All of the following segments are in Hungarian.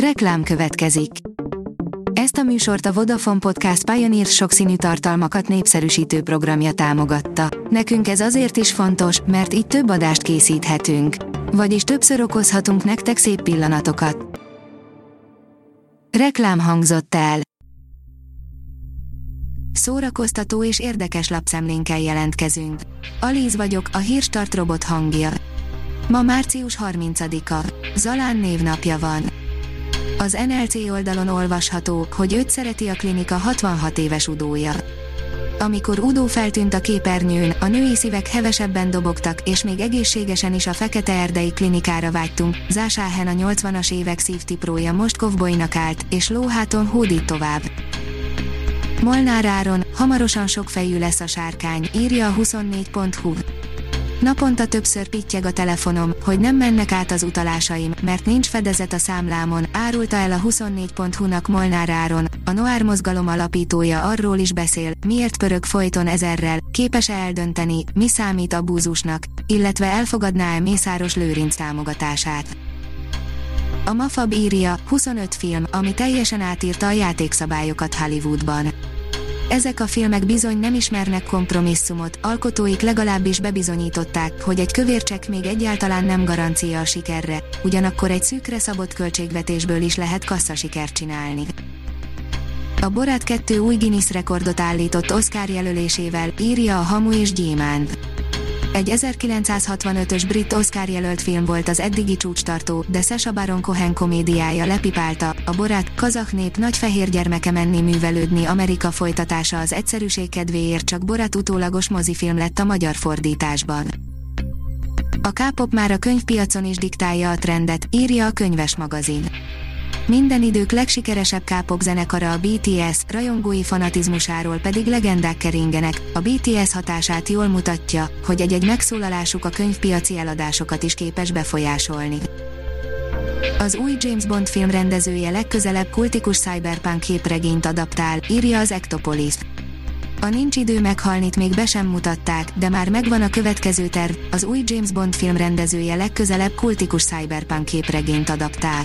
Reklám következik. Ezt a műsort a Vodafone Podcast Pioneer sokszínű tartalmakat népszerűsítő programja támogatta. Nekünk ez azért is fontos, mert így több adást készíthetünk. Vagyis többször okozhatunk nektek szép pillanatokat. Reklám hangzott el. Szórakoztató és érdekes lapszemlénkkel jelentkezünk. Alíz vagyok, a hírstart robot hangja. Ma március 30-a. Zalán névnapja van. Az NLC oldalon olvasható, hogy őt szereti a klinika 66 éves udója. Amikor Udó feltűnt a képernyőn, a női szívek hevesebben dobogtak, és még egészségesen is a Fekete Erdei klinikára vágytunk. Zásáhen a 80-as évek szívtiprója most kovbolynak állt, és lóháton hódít tovább. Molnár Áron, hamarosan sokfejű lesz a sárkány, írja a 24.hu. Naponta többször pittyeg a telefonom, hogy nem mennek át az utalásaim, mert nincs fedezet a számlámon, árulta el a 24.hu-nak Molnár Áron, a Noár mozgalom alapítója arról is beszél, miért pörög folyton ezerrel, képes-e eldönteni, mi számít abúzusnak, illetve elfogadná-e Mészáros Lőrinc támogatását. A Mafab írja, 25 film, ami teljesen átírta a játékszabályokat Hollywoodban. Ezek a filmek bizony nem ismernek kompromisszumot, alkotóik legalábbis bebizonyították, hogy egy kövércsek még egyáltalán nem garancia a sikerre, ugyanakkor egy szűkre szabott költségvetésből is lehet kaszasikert csinálni. A Borát 2 új Guinness rekordot állított Oscar jelölésével, írja a Hamu és Gyémánt. Egy 1965-ös brit Oscar jelölt film volt az eddigi csúcstartó, de Sasha Baron Cohen komédiája lepipálta, a Borát, kazak nép nagy fehér gyermeke menni művelődni Amerika folytatása az egyszerűség kedvéért csak Borát utólagos mozifilm lett a magyar fordításban. A K-pop már a könyvpiacon is diktálja a trendet, írja a könyves magazin. Minden idők legsikeresebb K-pop zenekara a BTS, rajongói fanatizmusáról pedig legendák keringenek. A BTS hatását jól mutatja, hogy egy-egy megszólalásuk a könyvpiaci eladásokat is képes befolyásolni. Az új James Bond film rendezője legközelebb kultikus cyberpunk képregényt adaptál, írja az Ectopolis. A nincs idő meghalnit még be sem mutatták, de már megvan a következő terv, az új James Bond film rendezője legközelebb kultikus cyberpunk képregényt adaptál.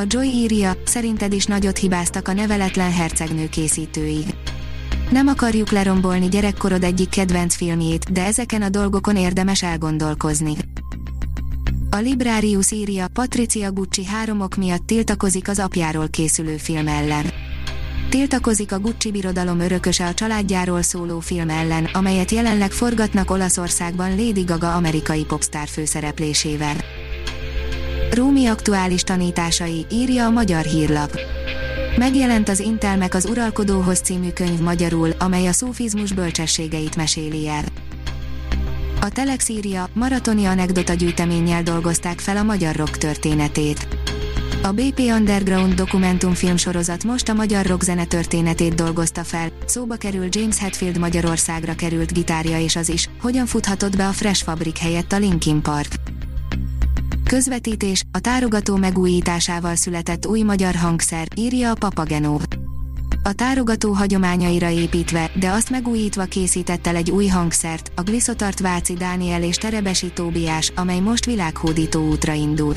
A Joy írja, szerinted is nagyot hibáztak a neveletlen hercegnő készítői. Nem akarjuk lerombolni gyerekkorod egyik kedvenc filmjét, de ezeken a dolgokon érdemes elgondolkozni. A Librarius írja, Patricia Gucci három ok miatt tiltakozik az apjáról készülő film ellen. Tiltakozik a Gucci birodalom örököse a családjáról szóló film ellen, amelyet jelenleg forgatnak Olaszországban Lady Gaga amerikai popstar főszereplésével. Rómi aktuális tanításai, írja a magyar hírlap. Megjelent az Intelmek az Uralkodóhoz című könyv magyarul, amely a szófizmus bölcsességeit meséli el. A Telex írja, maratoni anekdota gyűjteménnyel dolgozták fel a magyar rock történetét. A BP Underground dokumentumfilm sorozat most a magyar rockzene történetét dolgozta fel, szóba kerül James Hetfield Magyarországra került gitárja és az is, hogyan futhatott be a Fresh Fabrik helyett a Linkin Park. Közvetítés, a tárogató megújításával született új magyar hangszer, írja a Papagenó. A tárogató hagyományaira építve, de azt megújítva készített el egy új hangszert, a Gliszotart Váci Dániel és Terebesi Tóbiás, amely most világhódító útra indul.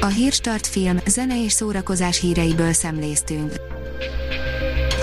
A Hírstart film, zene és szórakozás híreiből szemléztünk.